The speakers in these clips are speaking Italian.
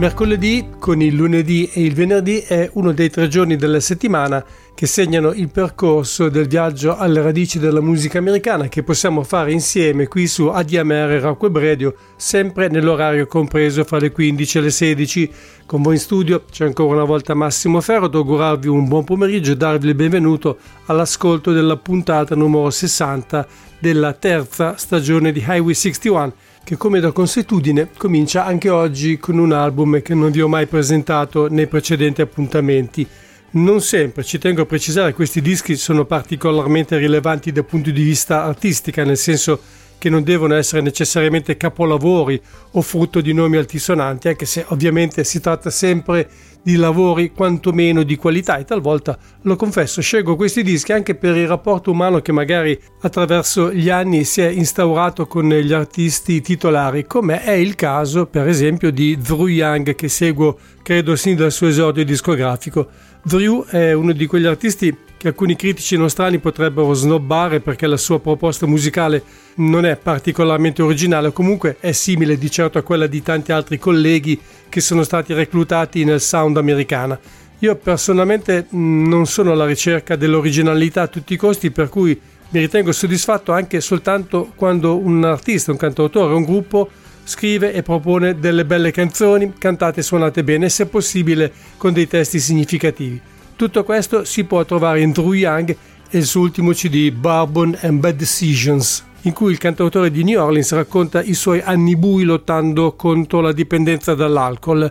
Mercoledì con il lunedì e il venerdì è uno dei tre giorni della settimana che segnano il percorso del viaggio alle radici della musica americana che possiamo fare insieme qui su ADMR Rock Web Radio, sempre nell'orario compreso fra le 15 e le 16. Con voi in studio c'è ancora una volta Massimo Ferro ad augurarvi un buon pomeriggio e darvi il benvenuto all'ascolto della puntata numero 60 della terza stagione di Highway 61 che come da consuetudine comincia anche oggi con un album che non vi ho mai presentato nei precedenti appuntamenti. Non sempre, ci tengo a precisare, questi dischi sono particolarmente rilevanti dal punto di vista artistico, nel senso che non devono essere necessariamente capolavori o frutto di nomi altisonanti, anche se ovviamente si tratta sempre di lavori quantomeno di qualità e talvolta, lo confesso, scelgo questi dischi anche per il rapporto umano che magari attraverso gli anni si è instaurato con gli artisti titolari, come è il caso per esempio di Drew Young che seguo credo sin dal suo esordio discografico. Drew è uno di quegli artisti che alcuni critici nostrani potrebbero snobbare perché la sua proposta musicale non è particolarmente originale, comunque è simile di certo a quella di tanti altri colleghi che sono stati reclutati nel sound americana. Io personalmente mm, non sono alla ricerca dell'originalità a tutti i costi, per cui mi ritengo soddisfatto anche soltanto quando un artista, un cantautore, un gruppo scrive e propone delle belle canzoni cantate e suonate bene, se possibile con dei testi significativi. Tutto questo si può trovare in Drew Young e il suo ultimo CD Bourbon and Bad Decisions, in cui il cantautore di New Orleans racconta i suoi anni bui lottando contro la dipendenza dall'alcol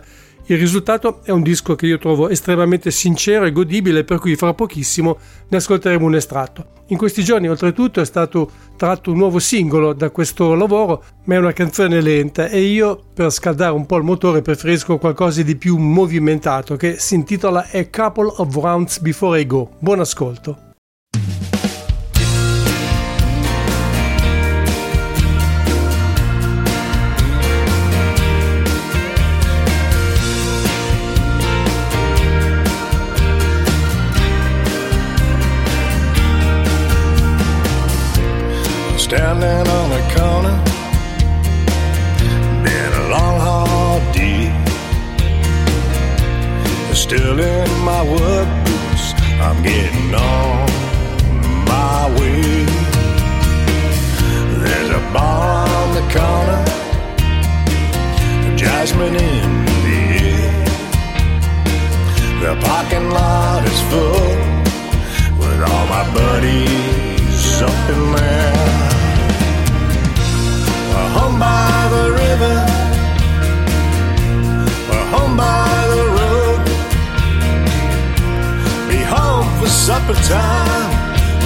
il risultato è un disco che io trovo estremamente sincero e godibile, per cui fra pochissimo ne ascolteremo un estratto. In questi giorni, oltretutto, è stato tratto un nuovo singolo da questo lavoro, ma è una canzone lenta e io, per scaldare un po' il motore, preferisco qualcosa di più movimentato che si intitola A Couple of Rounds Before I Go. Buon ascolto. Jasmine in the air. The parking lot is full with all my buddies up in there We're home by the river. We're home by the road. Be home for supper time.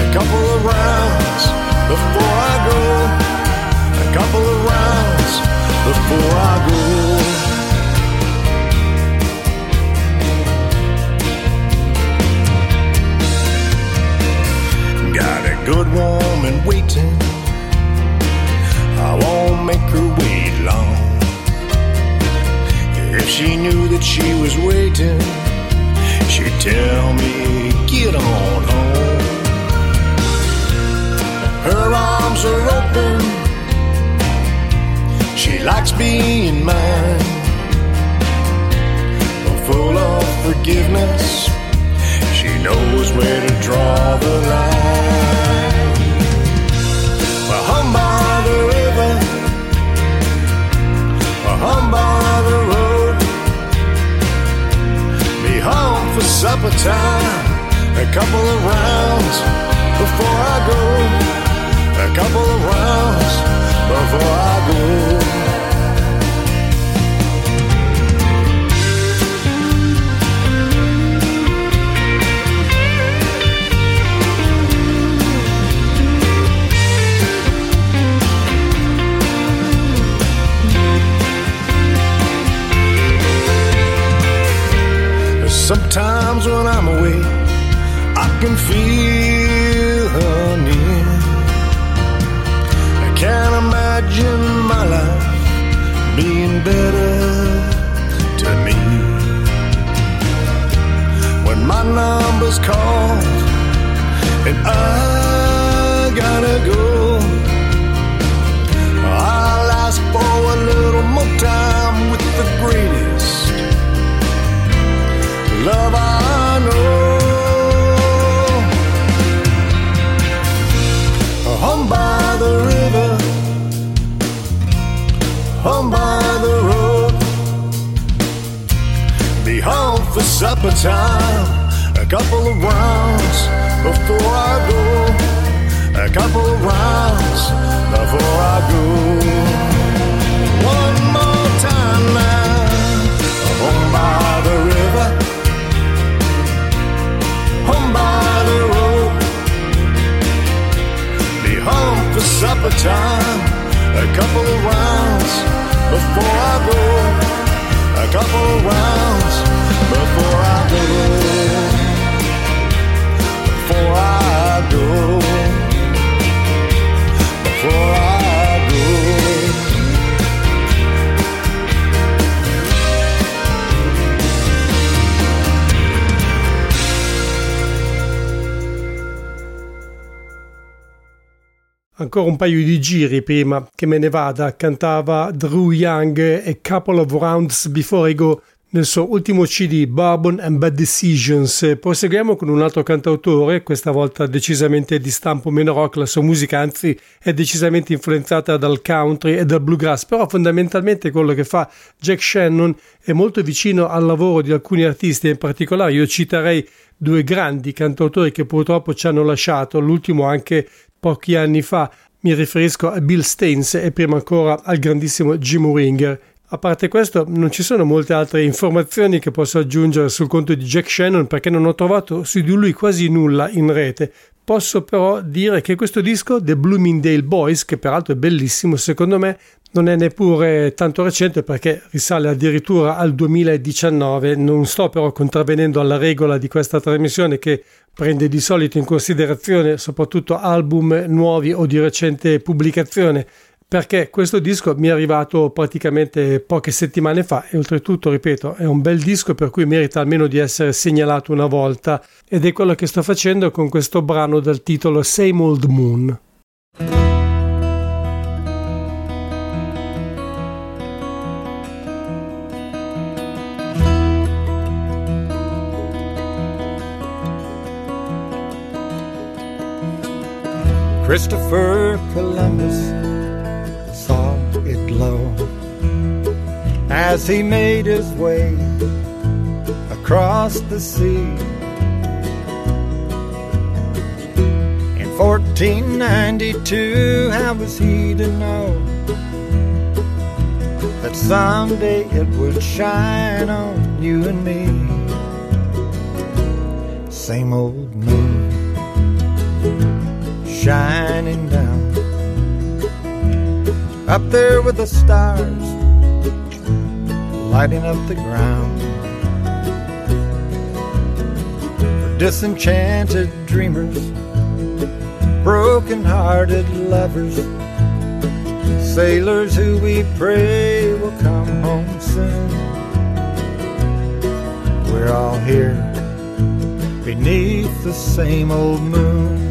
A couple of rounds before I go. A couple of rounds before I go. Good woman waiting I won't make her wait long. If she knew that she was waiting, she'd tell me, get on home. Her arms are open, she likes being mine. Full of forgiveness, she knows where to draw the line. supper time. A couple of rounds before I go. A couple of rounds before I go. comes when I'm away. I can feel her near. I can't imagine my life being better to me. When my number's called and I gotta go. Supper time. A couple of rounds before I go. A couple of rounds before I go. One more time now. Home by the river, home by the road. Be home for supper time. A couple of rounds before I go. A couple of rounds before. Ancora un paio di giri prima che me ne vada, cantava Drew Young e Couple of Rounds Before I Go nel suo ultimo CD Bourbon and Bad Decisions. Proseguiamo con un altro cantautore, questa volta decisamente di stampo meno rock, la sua musica anzi è decisamente influenzata dal country e dal bluegrass, però fondamentalmente quello che fa Jack Shannon è molto vicino al lavoro di alcuni artisti, in particolare io citerei due grandi cantautori che purtroppo ci hanno lasciato, l'ultimo anche pochi anni fa, mi riferisco a Bill Staines e prima ancora al grandissimo Jim Ringer. A parte questo, non ci sono molte altre informazioni che posso aggiungere sul conto di Jack Shannon perché non ho trovato su di lui quasi nulla in rete. Posso però dire che questo disco, The Bloomingdale Boys, che peraltro è bellissimo, secondo me non è neppure tanto recente perché risale addirittura al 2019. Non sto però contravvenendo alla regola di questa trasmissione che prende di solito in considerazione soprattutto album nuovi o di recente pubblicazione perché questo disco mi è arrivato praticamente poche settimane fa e oltretutto, ripeto, è un bel disco per cui merita almeno di essere segnalato una volta ed è quello che sto facendo con questo brano dal titolo Same Old Moon. Christopher Columbus as he made his way across the sea. In 1492, how was he to know that someday it would shine on you and me? Same old moon shining down up there with the stars lighting up the ground. For disenchanted dreamers broken hearted lovers sailors who we pray will come home soon. We're all here beneath the same old moon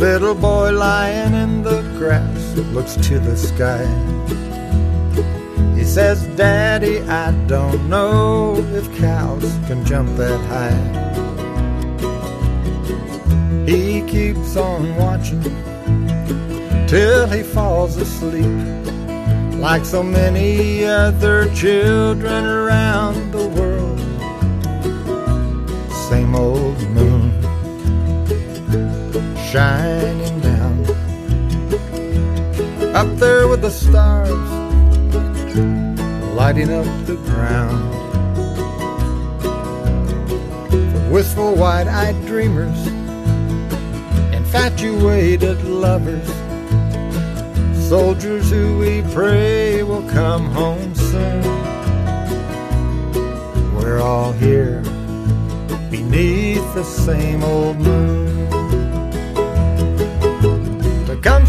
Little boy lying in the grass looks to the sky. He says, Daddy, I don't know if cows can jump that high. He keeps on watching till he falls asleep, like so many other children around the world. Shining down. Up there with the stars lighting up the ground. Wistful wide-eyed dreamers infatuated lovers. Soldiers who we pray will come home soon. We're all here beneath the same old moon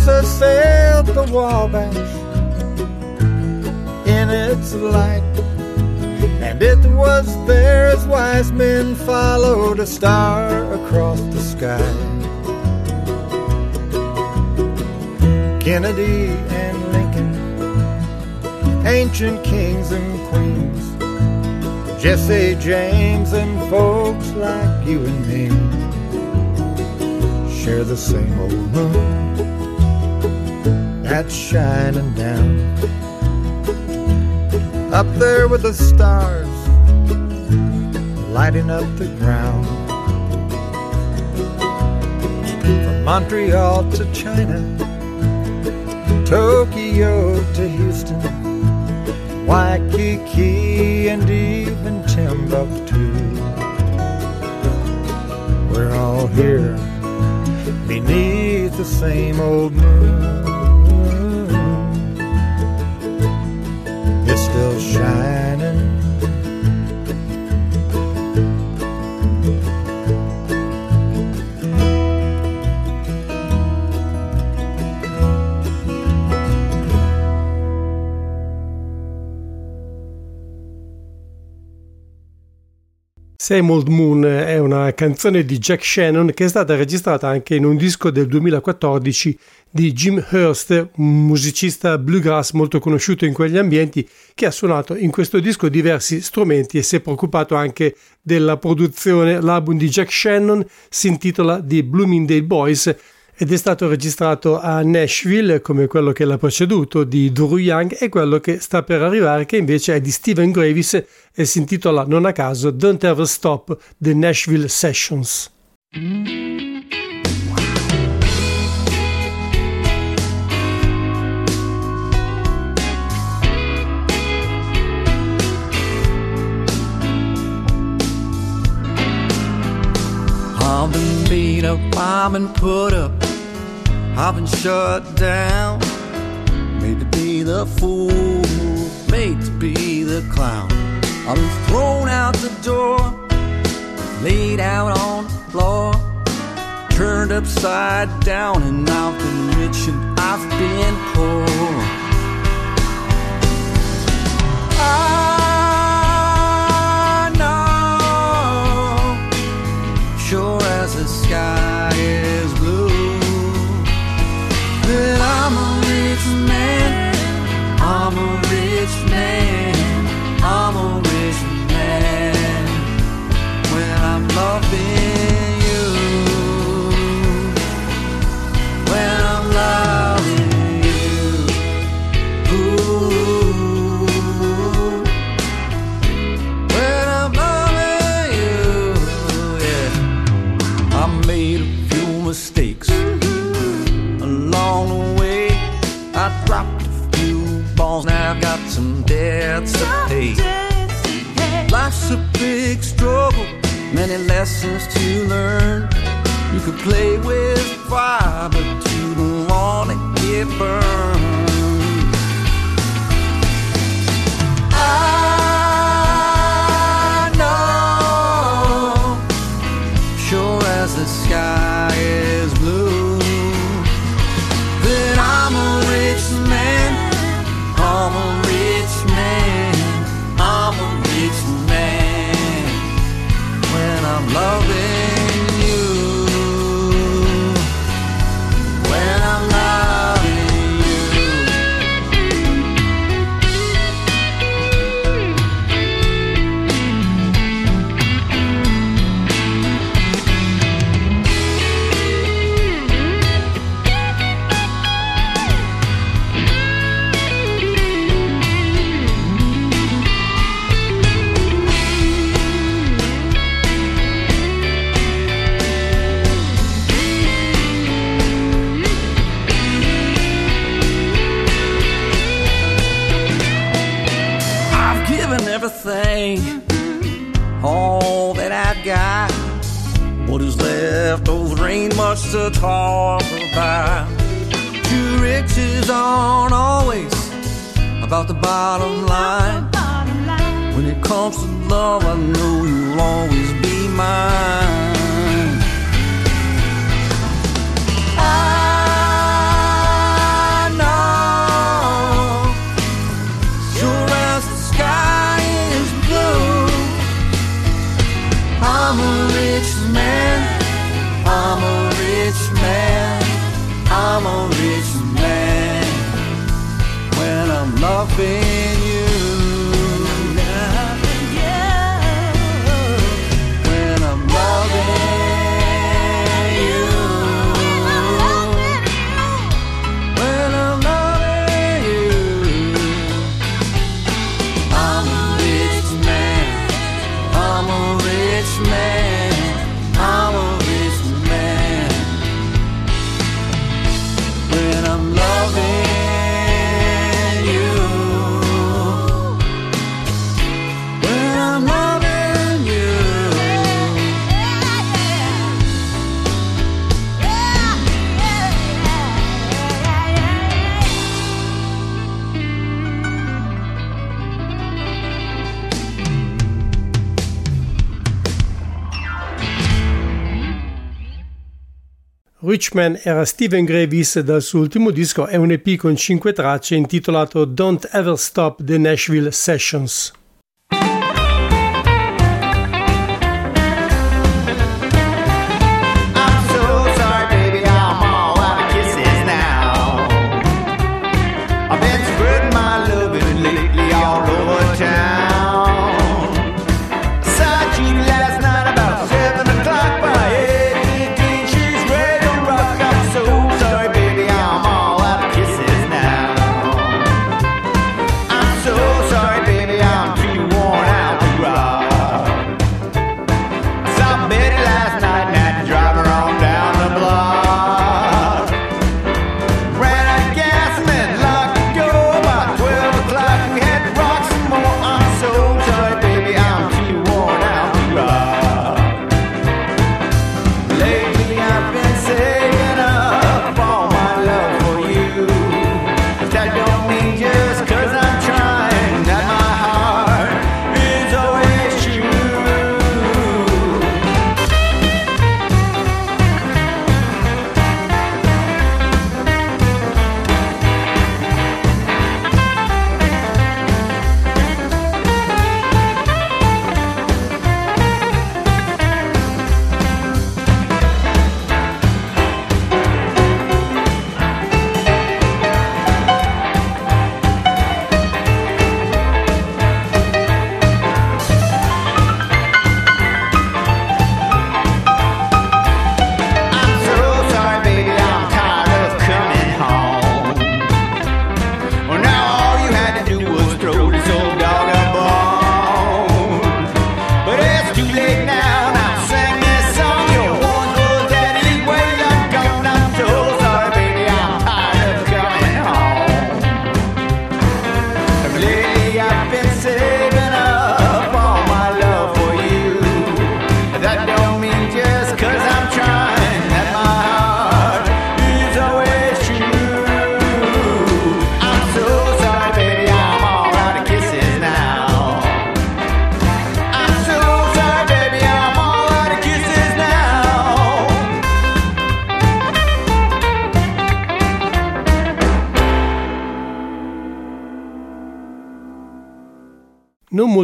Jesus sailed the Wabash in its light. And it was there as wise men followed a star across the sky. Kennedy and Lincoln, ancient kings and queens, Jesse James and folks like you and me share the same old moon that's shining down. Up there with the stars lighting up the ground. From Montreal to China, Tokyo to Houston, Waikiki and even Timbuktu. We're all here beneath the same old moon. shine. Old Moon è una canzone di Jack Shannon che è stata registrata anche in un disco del 2014 di Jim Hurst, un musicista bluegrass molto conosciuto in quegli ambienti, che ha suonato in questo disco diversi strumenti e si è preoccupato anche della produzione. L'album di Jack Shannon si intitola The Bloomingdale Boys ed è stato registrato a Nashville come quello che l'ha preceduto di Drew Young e quello che sta per arrivare che invece è di Stephen Gravis e si intitola non a caso Don't Ever Stop The Nashville Sessions. I've been beat up, I've been put up, I've been shut down. Made to be the fool, made to be the clown. I've been thrown out the door, laid out on the floor, turned upside down, and I've been rich and I've been poor. I I'm a rich man. I'm a rich man when I'm loving many lessons to learn. You could play with fire, but you don't wanna get burned. Richman era Steven Gravis dal suo ultimo disco, è un EP con 5 tracce intitolato Don't Ever Stop the Nashville Sessions.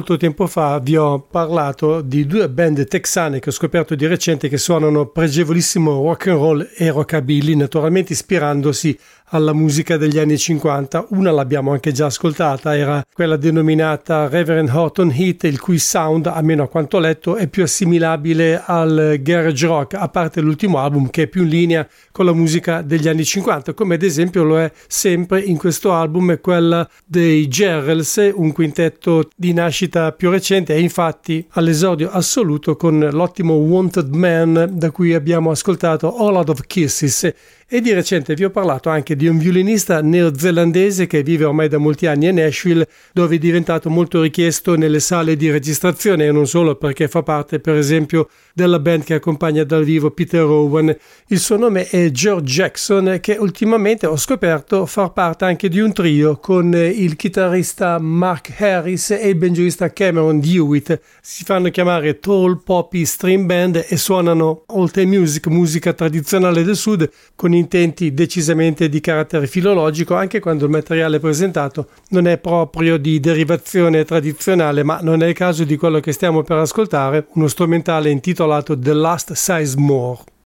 Molto tempo fa vi ho parlato di due band texane che ho scoperto di recente che suonano pregevolissimo rock and roll e rockabilly, naturalmente ispirandosi alla musica degli anni 50. Una l'abbiamo anche già ascoltata, era quella denominata Reverend Horton Heat, il cui sound, almeno a quanto ho letto, è più assimilabile al garage rock, a parte l'ultimo album che è più in linea con la musica degli anni 50, come ad esempio lo è sempre in questo album quella dei Gerrels, un quintetto di nascita più recente e infatti all'esordio assoluto con l'ottimo Wanted Man da cui abbiamo ascoltato All Out of Kisses e di recente vi ho parlato anche di un violinista neozelandese che vive ormai da molti anni a Nashville, dove è diventato molto richiesto nelle sale di registrazione e non solo perché fa parte, per esempio, della band che accompagna dal vivo Peter Owen. Il suo nome è George Jackson, che ultimamente ho scoperto far parte anche di un trio con il chitarrista Mark Harris e il banjoista Cameron Dewitt. Si fanno chiamare Tall Poppy String Band e suonano old time music, musica tradizionale del sud, con intenti decisamente di carattere filologico, anche quando il materiale presentato non è proprio di derivazione tradizionale, ma non è il caso di quello che stiamo per ascoltare, uno strumentale intitolato The Last Size More.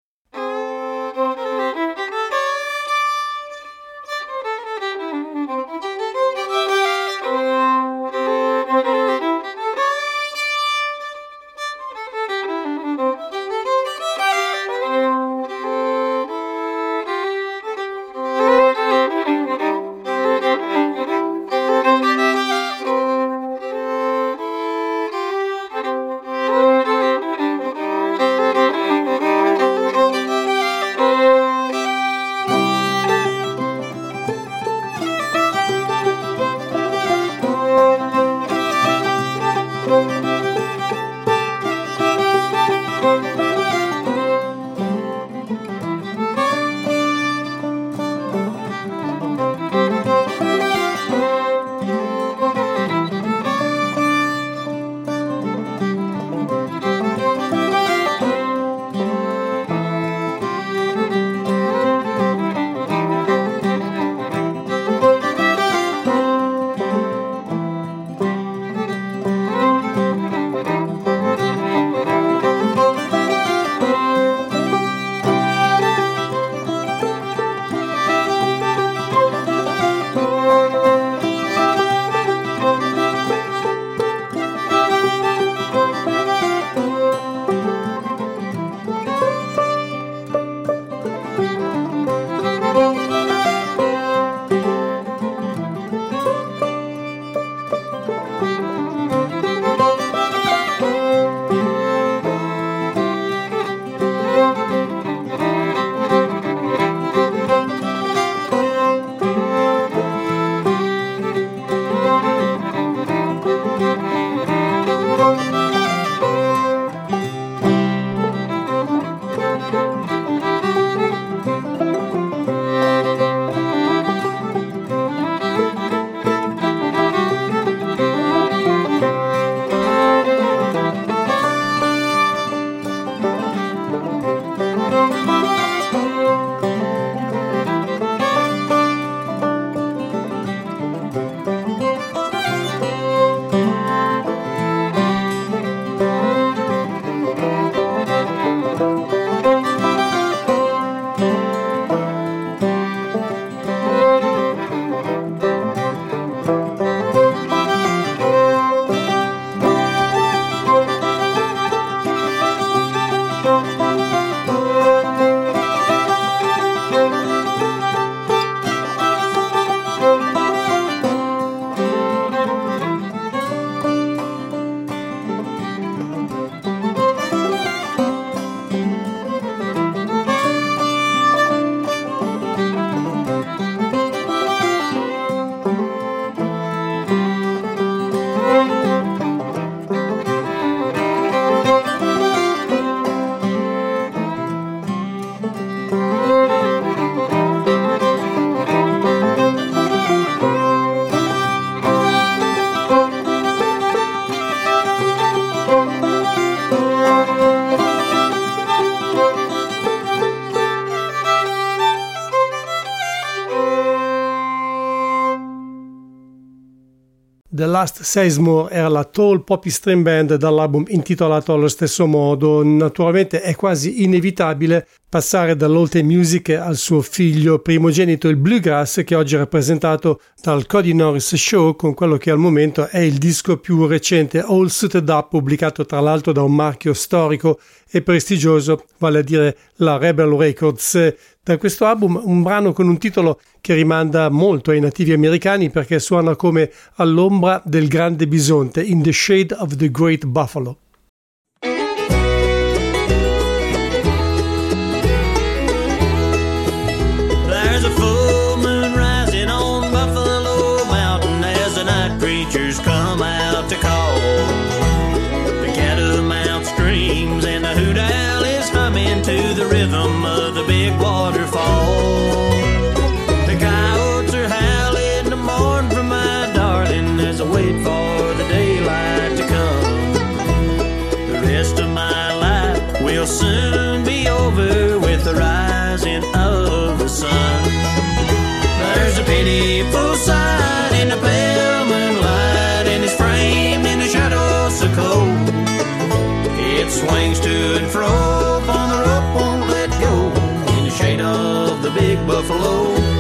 Last Sizemore era la Tall Poppy String Band dall'album intitolato allo stesso modo. Naturalmente è quasi inevitabile passare dall'old music al suo figlio primogenito il bluegrass che oggi è rappresentato dal Cody Norris Show con quello che al momento è il disco più recente All Suited Up pubblicato tra l'altro da un marchio storico e prestigioso vale a dire la Rebel Records da questo album un brano con un titolo che rimanda molto ai nativi americani perché suona come all'ombra del grande bisonte in the shade of the great buffalo will soon be over with the rising of the sun. There's a pitiful sight in the pale moonlight, and it's framed in the shadow so cold. It swings to and fro, on the rope won't let go, in the shade of the big buffalo.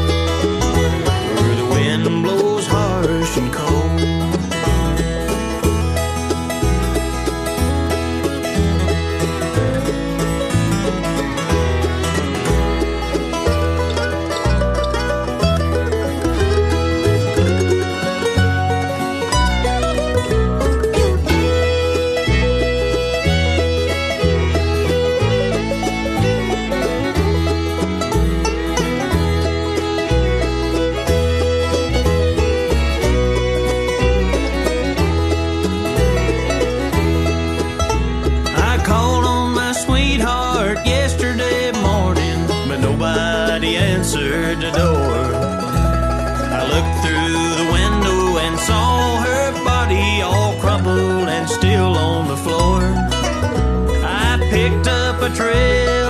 up a trail.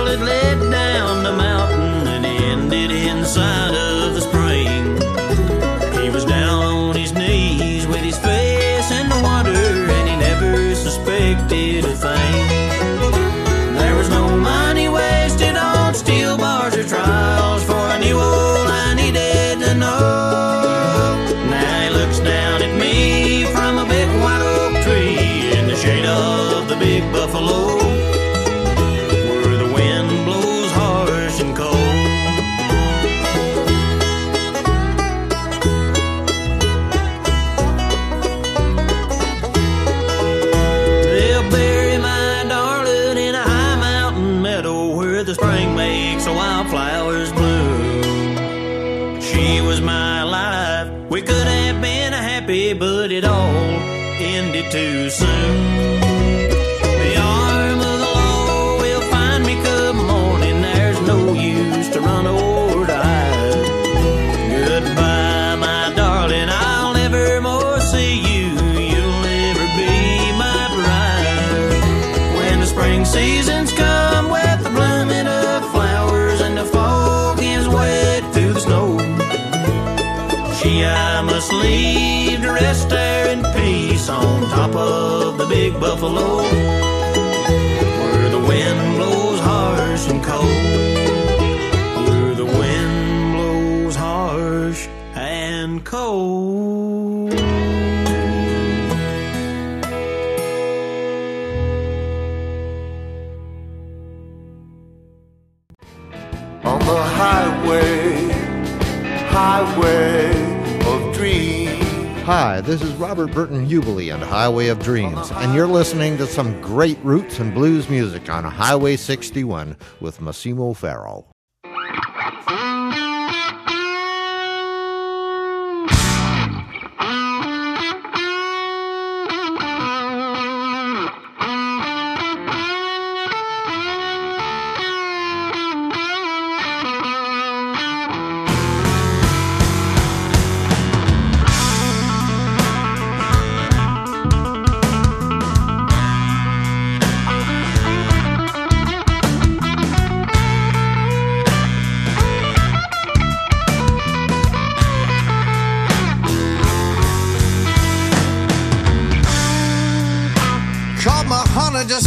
buffalo. This is Robert Burton Jubilee on Highway of Dreams, and you're listening to some great roots and blues music on Highway 61 with Massimo Farrell.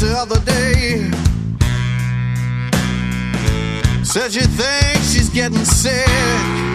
the other day. She thinks she's getting sick.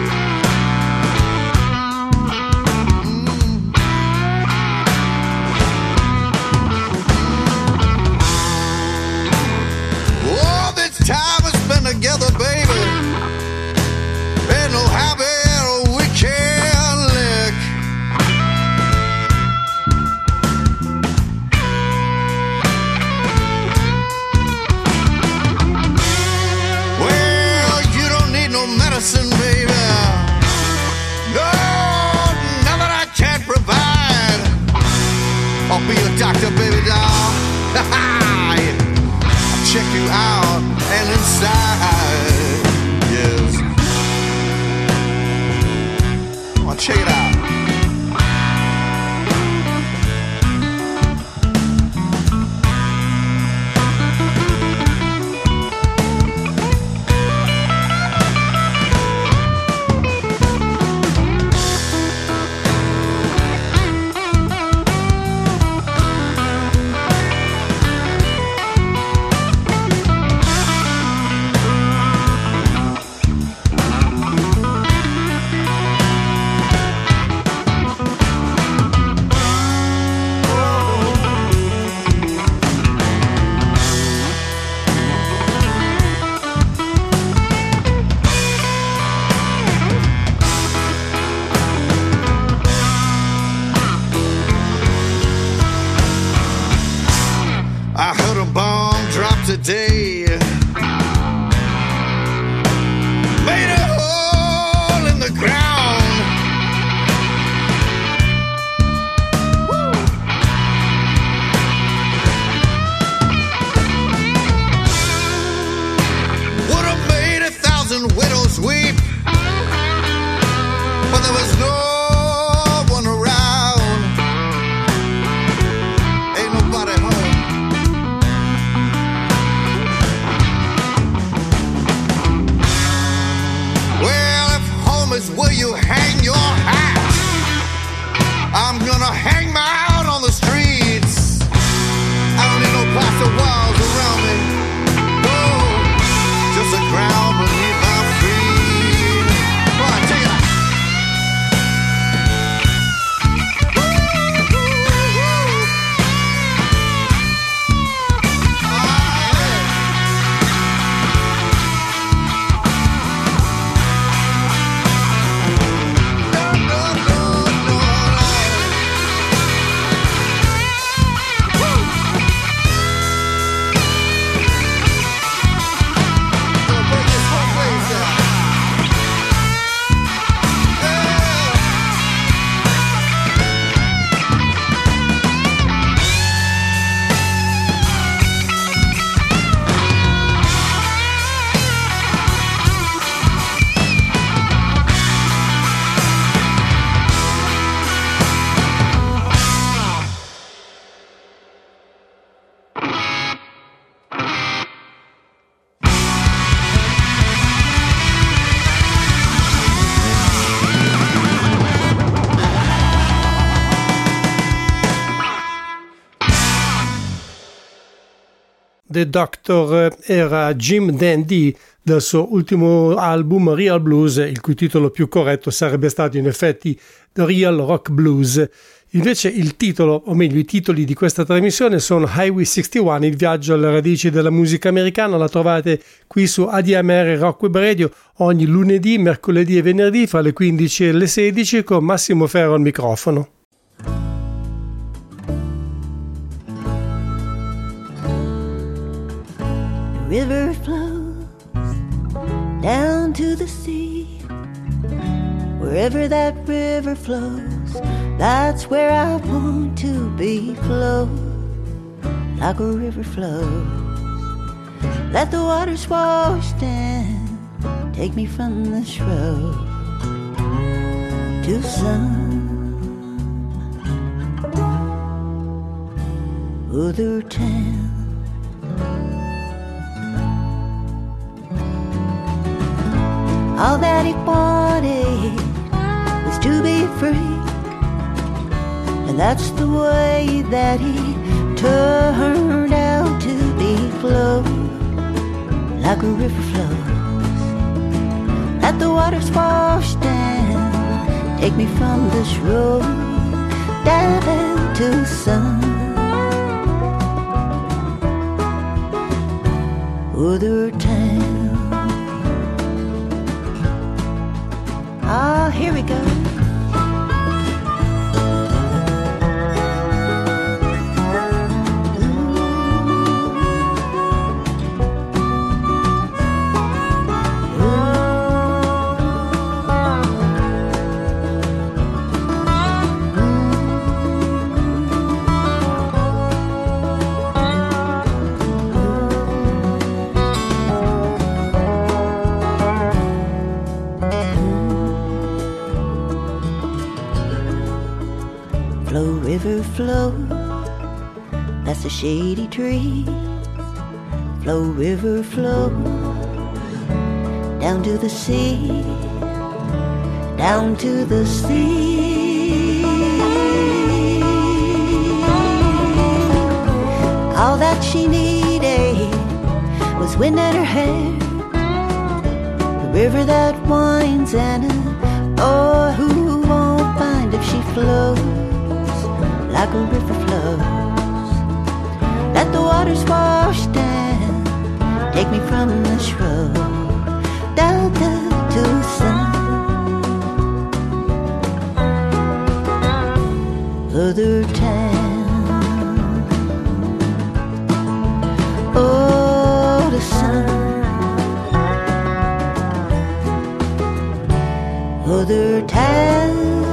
The Doctor era Jim Dandy dal suo ultimo album Real Blues, il cui titolo più corretto sarebbe stato in effetti The Real Rock Blues. Invece il titolo, o meglio i titoli di questa trasmissione sono Highway 61, il viaggio alle radici della musica americana, la trovate qui su ADMR Rock Web Radio ogni lunedì, mercoledì e venerdì fra le 15 e le 16 con Massimo Ferro al microfono. River flows down to the sea. Wherever that river flows, that's where I want to be. Flow like a river flows. Let the waters wash down, take me from this road to sun. Other town. All that he wanted was to be free. And that's the way that he turned out to be flow like a river flows. Let the waters wash down, take me from this road down to sun. Other town. Ah, here we go. River, flow. That's a shady tree. Flow, river, flow. Down to the sea. Down to the sea. All that she needed was wind in her hair. The river that winds and oh, who won't find if she flows like a river flows. Let the waters wash down, take me from this road, delta to the sun. Other town, oh the sun. Other town.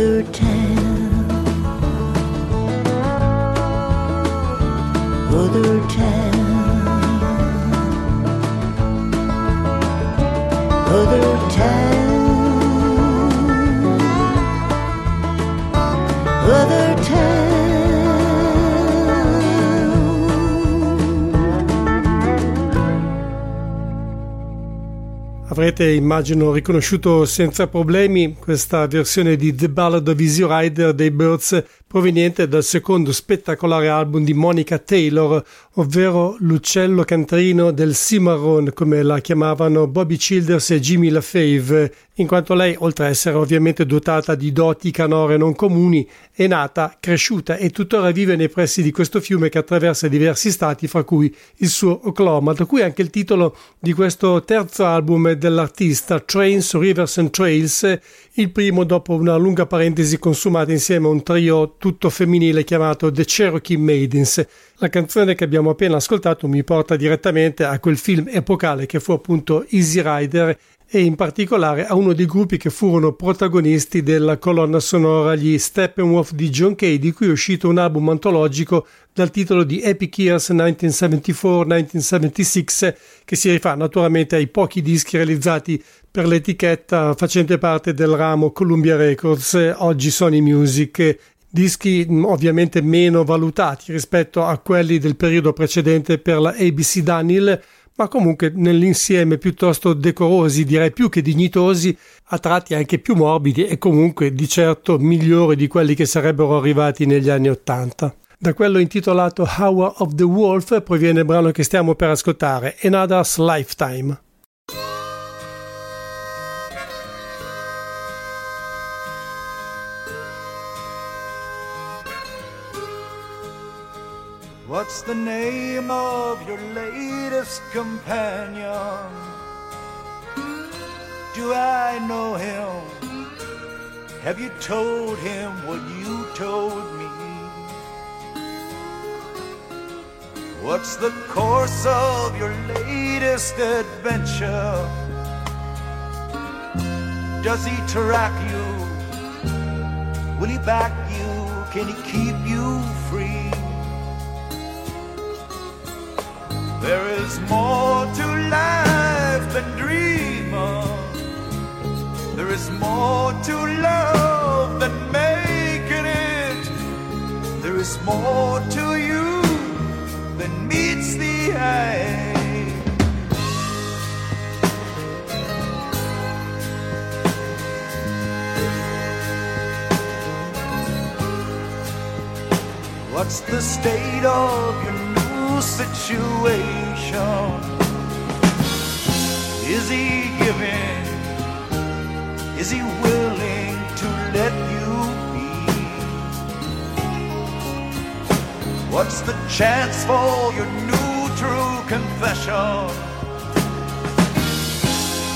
another time. Avrete, immagino, riconosciuto senza problemi questa versione di The Ballad of Easy Rider dei Birds proveniente dal secondo spettacolare album di Monica Taylor, ovvero L'uccello cantarino del Cimarron, come la chiamavano Bobby Childers e Jimmy LaFave, in quanto lei, oltre a essere ovviamente dotata di doti canore non comuni, è nata, cresciuta e tuttora vive nei pressi di questo fiume che attraversa diversi stati, fra cui il suo Oklahoma, da cui anche il titolo di questo terzo album dell'artista, Trains, Rivers and Trails, il primo dopo una lunga parentesi consumata insieme a un trio tutto femminile chiamato The Cherokee Maidens. La canzone che abbiamo appena ascoltato mi porta direttamente a quel film epocale che fu appunto Easy Rider e in particolare a uno dei gruppi che furono protagonisti della colonna sonora gli Steppenwolf di John Kay, di cui è uscito un album antologico dal titolo di Epic Years 1974-1976, che si rifà naturalmente ai pochi dischi realizzati per l'etichetta facente parte del ramo Columbia Records, oggi Sony Music, dischi ovviamente meno valutati rispetto a quelli del periodo precedente per la ABC Daniel, ma comunque nell'insieme piuttosto decorosi, direi più che dignitosi, a tratti anche più morbidi e comunque di certo migliori di quelli che sarebbero arrivati negli anni Ottanta. Da quello intitolato Hour of the Wolf proviene il brano che stiamo per ascoltare, Another's Lifetime. What's the name of your latest companion? Do I know him? Have you told him what you told me? What's the course of your latest adventure? Does he track you? Will he back you? Can he keep you There is more to life than dream of. There is more to love than making it. There is more to you than meets the eye. What's the state of your situation? Is he giving? Is he willing to let you be? What's the chance for your new true confession?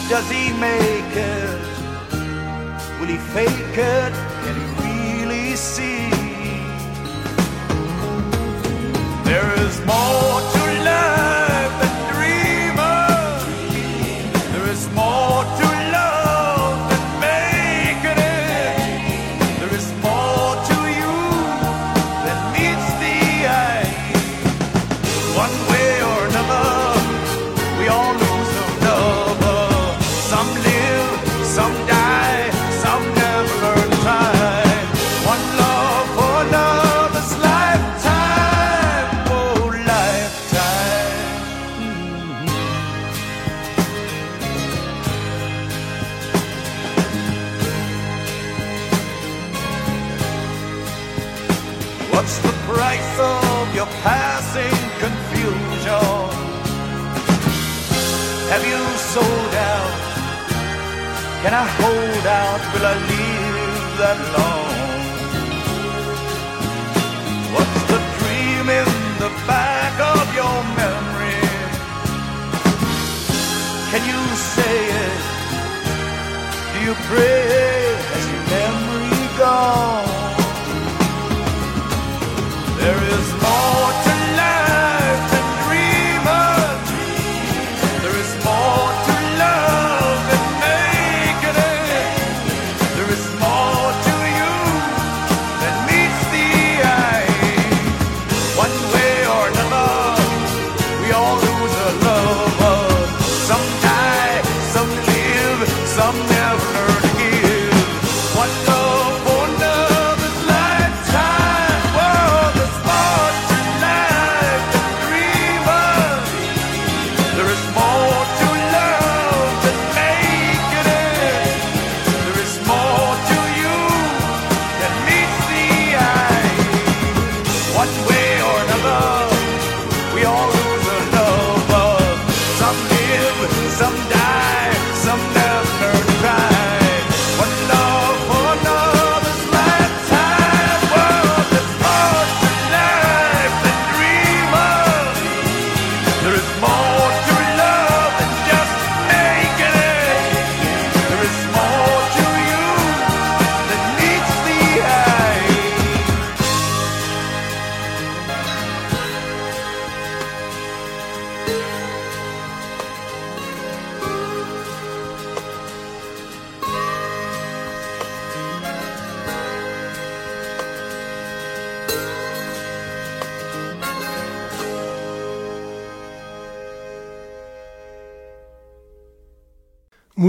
Does he make it? Will he fake it? Can he really see? There is more to Will I live that long? What's the dream in the back of your memory? Can you say it? Do you pray? Has your memory gone?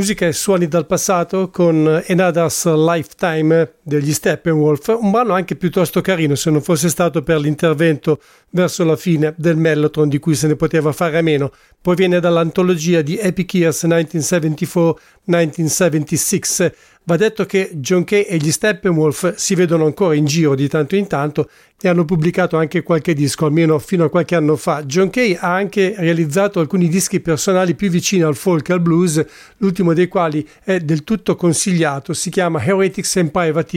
Musica e suoni dal passato con Another's Lifetime degli Steppenwolf, un brano anche piuttosto carino se non fosse stato per l'intervento verso la fine del Mellotron di cui se ne poteva fare a meno. Proviene dall'antologia di Epic Years 1974-1976. Va detto che John Kay e gli Steppenwolf si vedono ancora in giro di tanto in tanto e hanno pubblicato anche qualche disco, almeno fino a qualche anno fa. John Kay ha anche realizzato alcuni dischi personali più vicini al folk e al blues, l'ultimo dei quali è del tutto consigliato, si chiama Heretics and Privateers,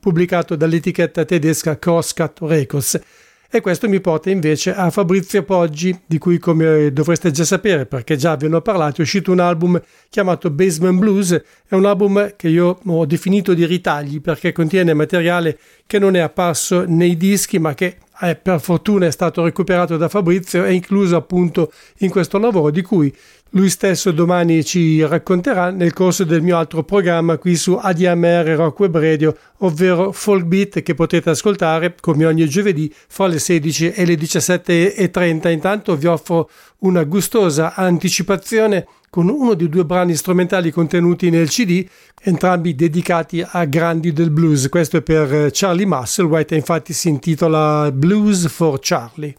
pubblicato dall'etichetta tedesca Crosscut Records. E questo mi porta invece a Fabrizio Poggi, di cui come dovreste già sapere perché già ve ne ho parlato, è uscito un album chiamato Basement Blues, è un album che io ho definito di ritagli perché contiene materiale che non è apparso nei dischi ma che eh, per fortuna è stato recuperato da Fabrizio e incluso appunto in questo lavoro di cui lui stesso domani ci racconterà nel corso del mio altro programma qui su ADMR Rock Web Radio, ovvero Folk Beat che potete ascoltare come ogni giovedì fra le 16 e le 17.30. Intanto vi offro una gustosa anticipazione con uno dei due brani strumentali contenuti nel CD, entrambi dedicati a grandi del blues. Questo è per Charlie Musselwhite infatti si intitola Blues for Charlie.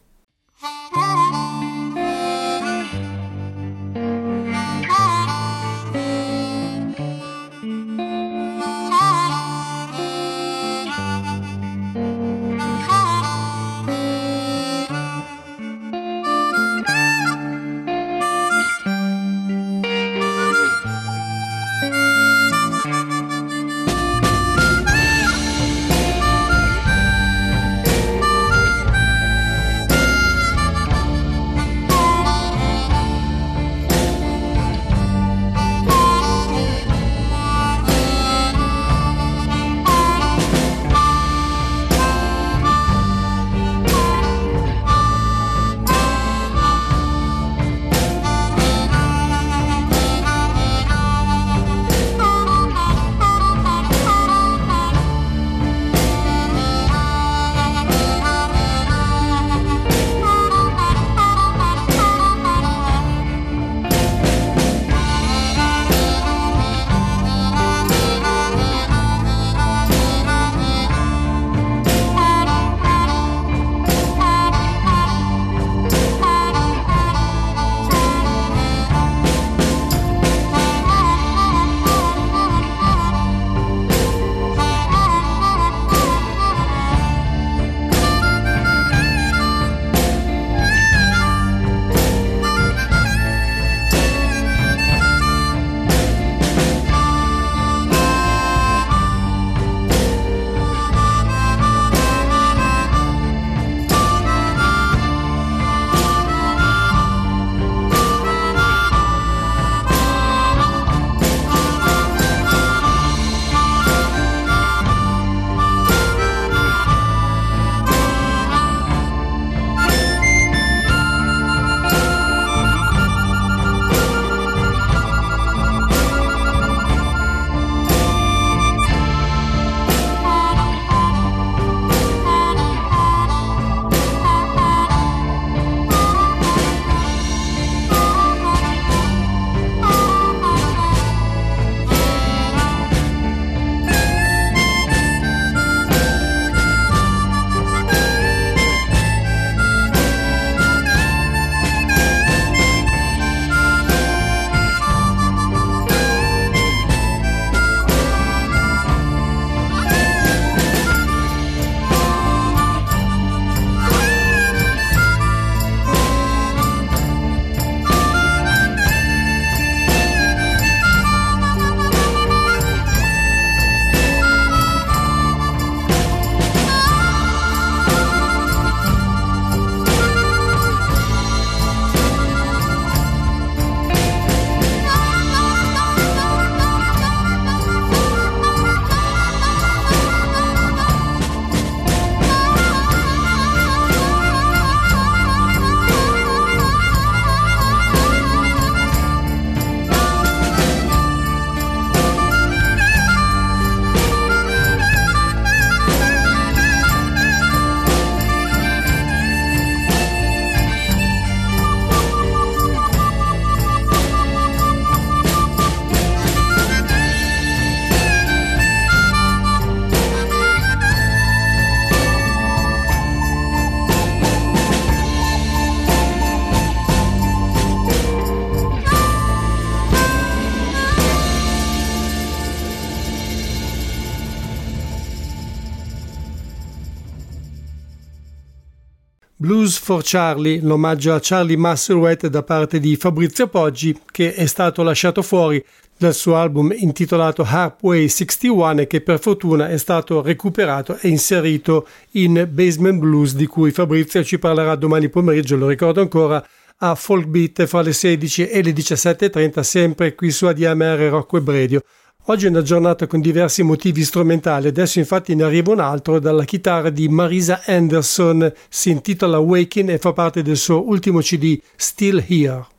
For Charlie, l'omaggio a Charlie Musselwhite da parte di Fabrizio Poggi, che è stato lasciato fuori dal suo album intitolato Harpway 61 e che per fortuna è stato recuperato e inserito in Basement Blues di cui Fabrizio ci parlerà domani pomeriggio, lo ricordo ancora, a Folk Beat fra le 16 e le 17.30 sempre qui su ADMR Rocco e Bredio. Oggi è una giornata con diversi motivi strumentali, adesso infatti ne arriva un altro dalla chitarra di Marisa Anderson, si intitola Waking e fa parte del suo ultimo CD Still Here.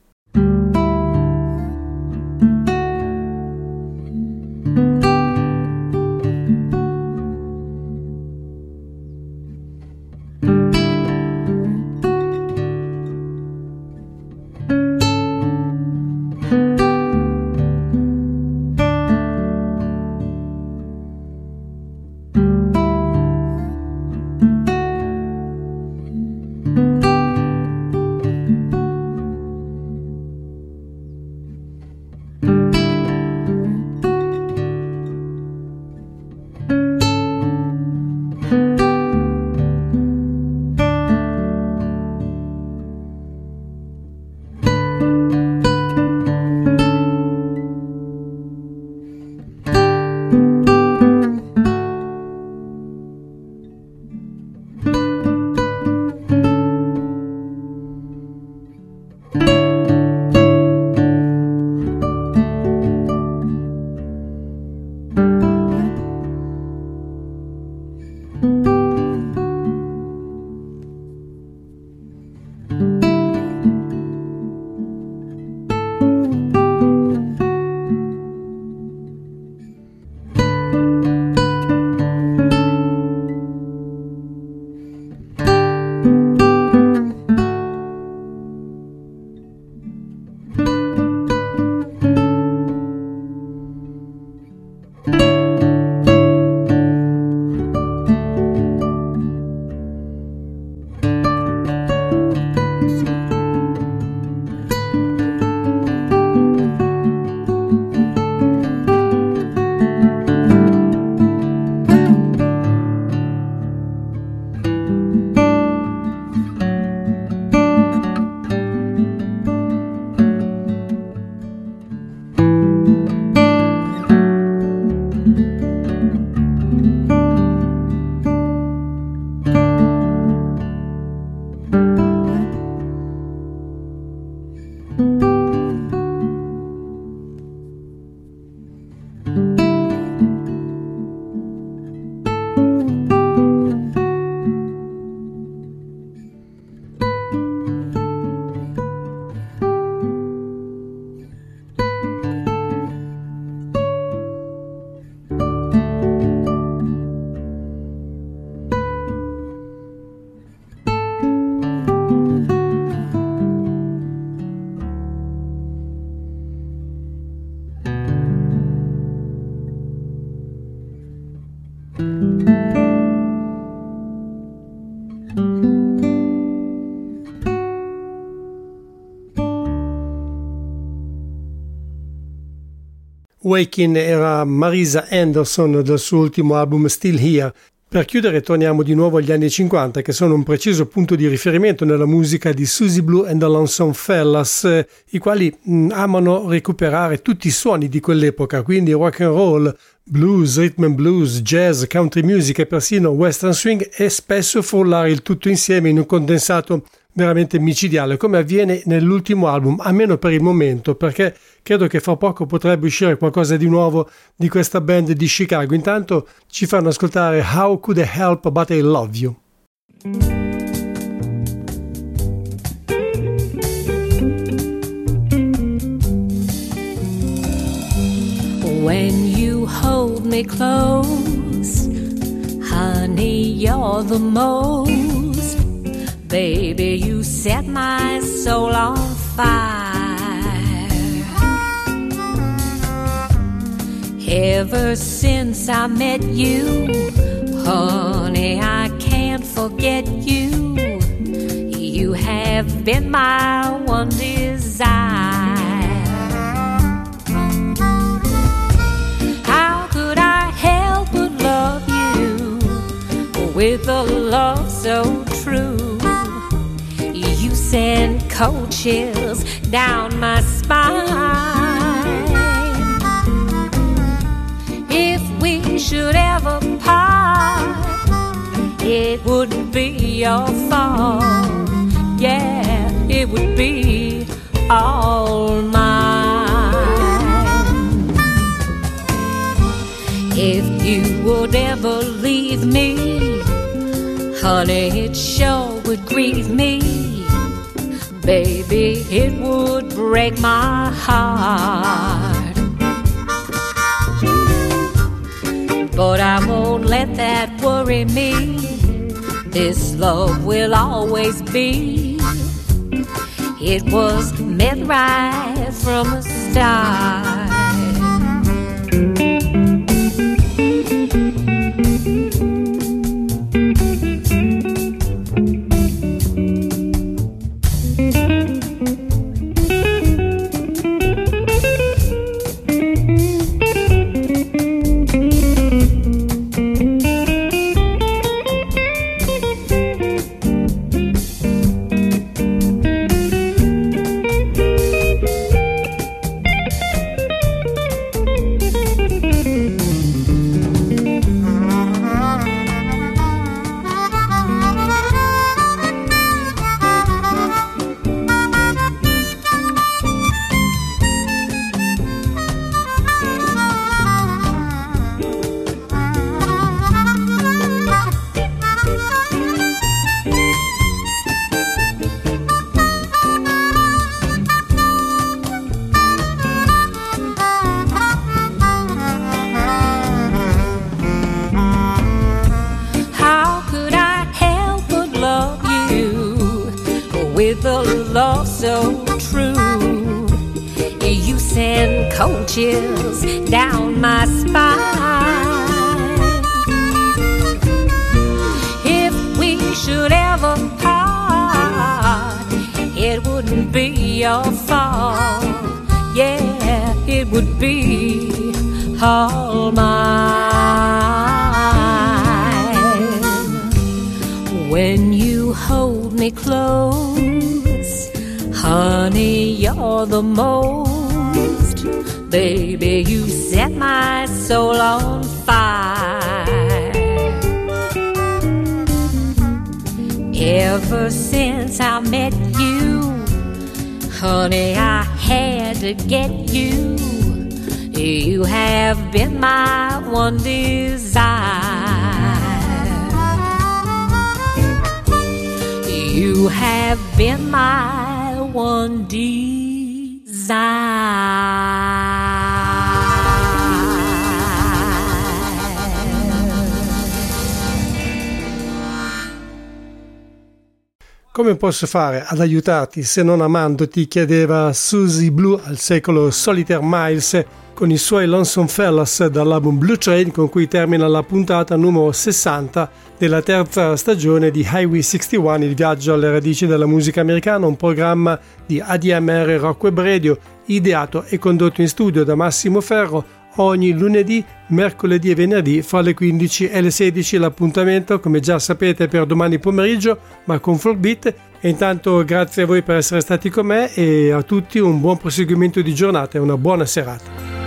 Waking era Marisa Anderson del suo ultimo album Still Here. Per chiudere torniamo di nuovo agli anni 50 che sono un preciso punto di riferimento nella musica di Susie Blue and the Lonesome Fellas, eh, i quali mh, amano recuperare tutti i suoni di quell'epoca, quindi rock and roll, blues, rhythm and blues, jazz, country music e persino western swing e spesso frullare il tutto insieme in un condensato veramente micidiale, come avviene nell'ultimo album, almeno per il momento, perché credo che fra poco potrebbe uscire qualcosa di nuovo di questa band di Chicago. Intanto ci fanno ascoltare How Could I Help But I Love You. When you hold me close, honey, you're the most. Baby, you set my soul on fire. Ever since I met you, honey, I can't forget you. You have been my one desire. How could I help but love you with a love so true? Send cold chills down my spine. If we should ever part, it wouldn't be your fault. Yeah, it would be all mine. If you would ever leave me, honey, it sure would grieve me. Baby, it would break my heart. But I won't let that worry me. This love will always be. It was meant right from the start. Baby, you set my soul on fire. Ever since I met you, honey, I had to get you. You have been my one desire. You have been my one desire. Come posso fare ad aiutarti se non amandoti? chiedeva Susie Blue al secolo Solitaire Miles con i suoi Lonesome Fellas dall'album Blue Train con cui termina la puntata numero 60 della terza stagione di Highway 61, il viaggio alle radici della musica americana, un programma di ADMR Rock Web Radio ideato e condotto in studio da Massimo Ferro ogni lunedì, mercoledì e venerdì fra le 15 e le 16 l'appuntamento come già sapete per domani pomeriggio ma con Folk e intanto grazie a voi per essere stati con me e a tutti un buon proseguimento di giornata e una buona serata.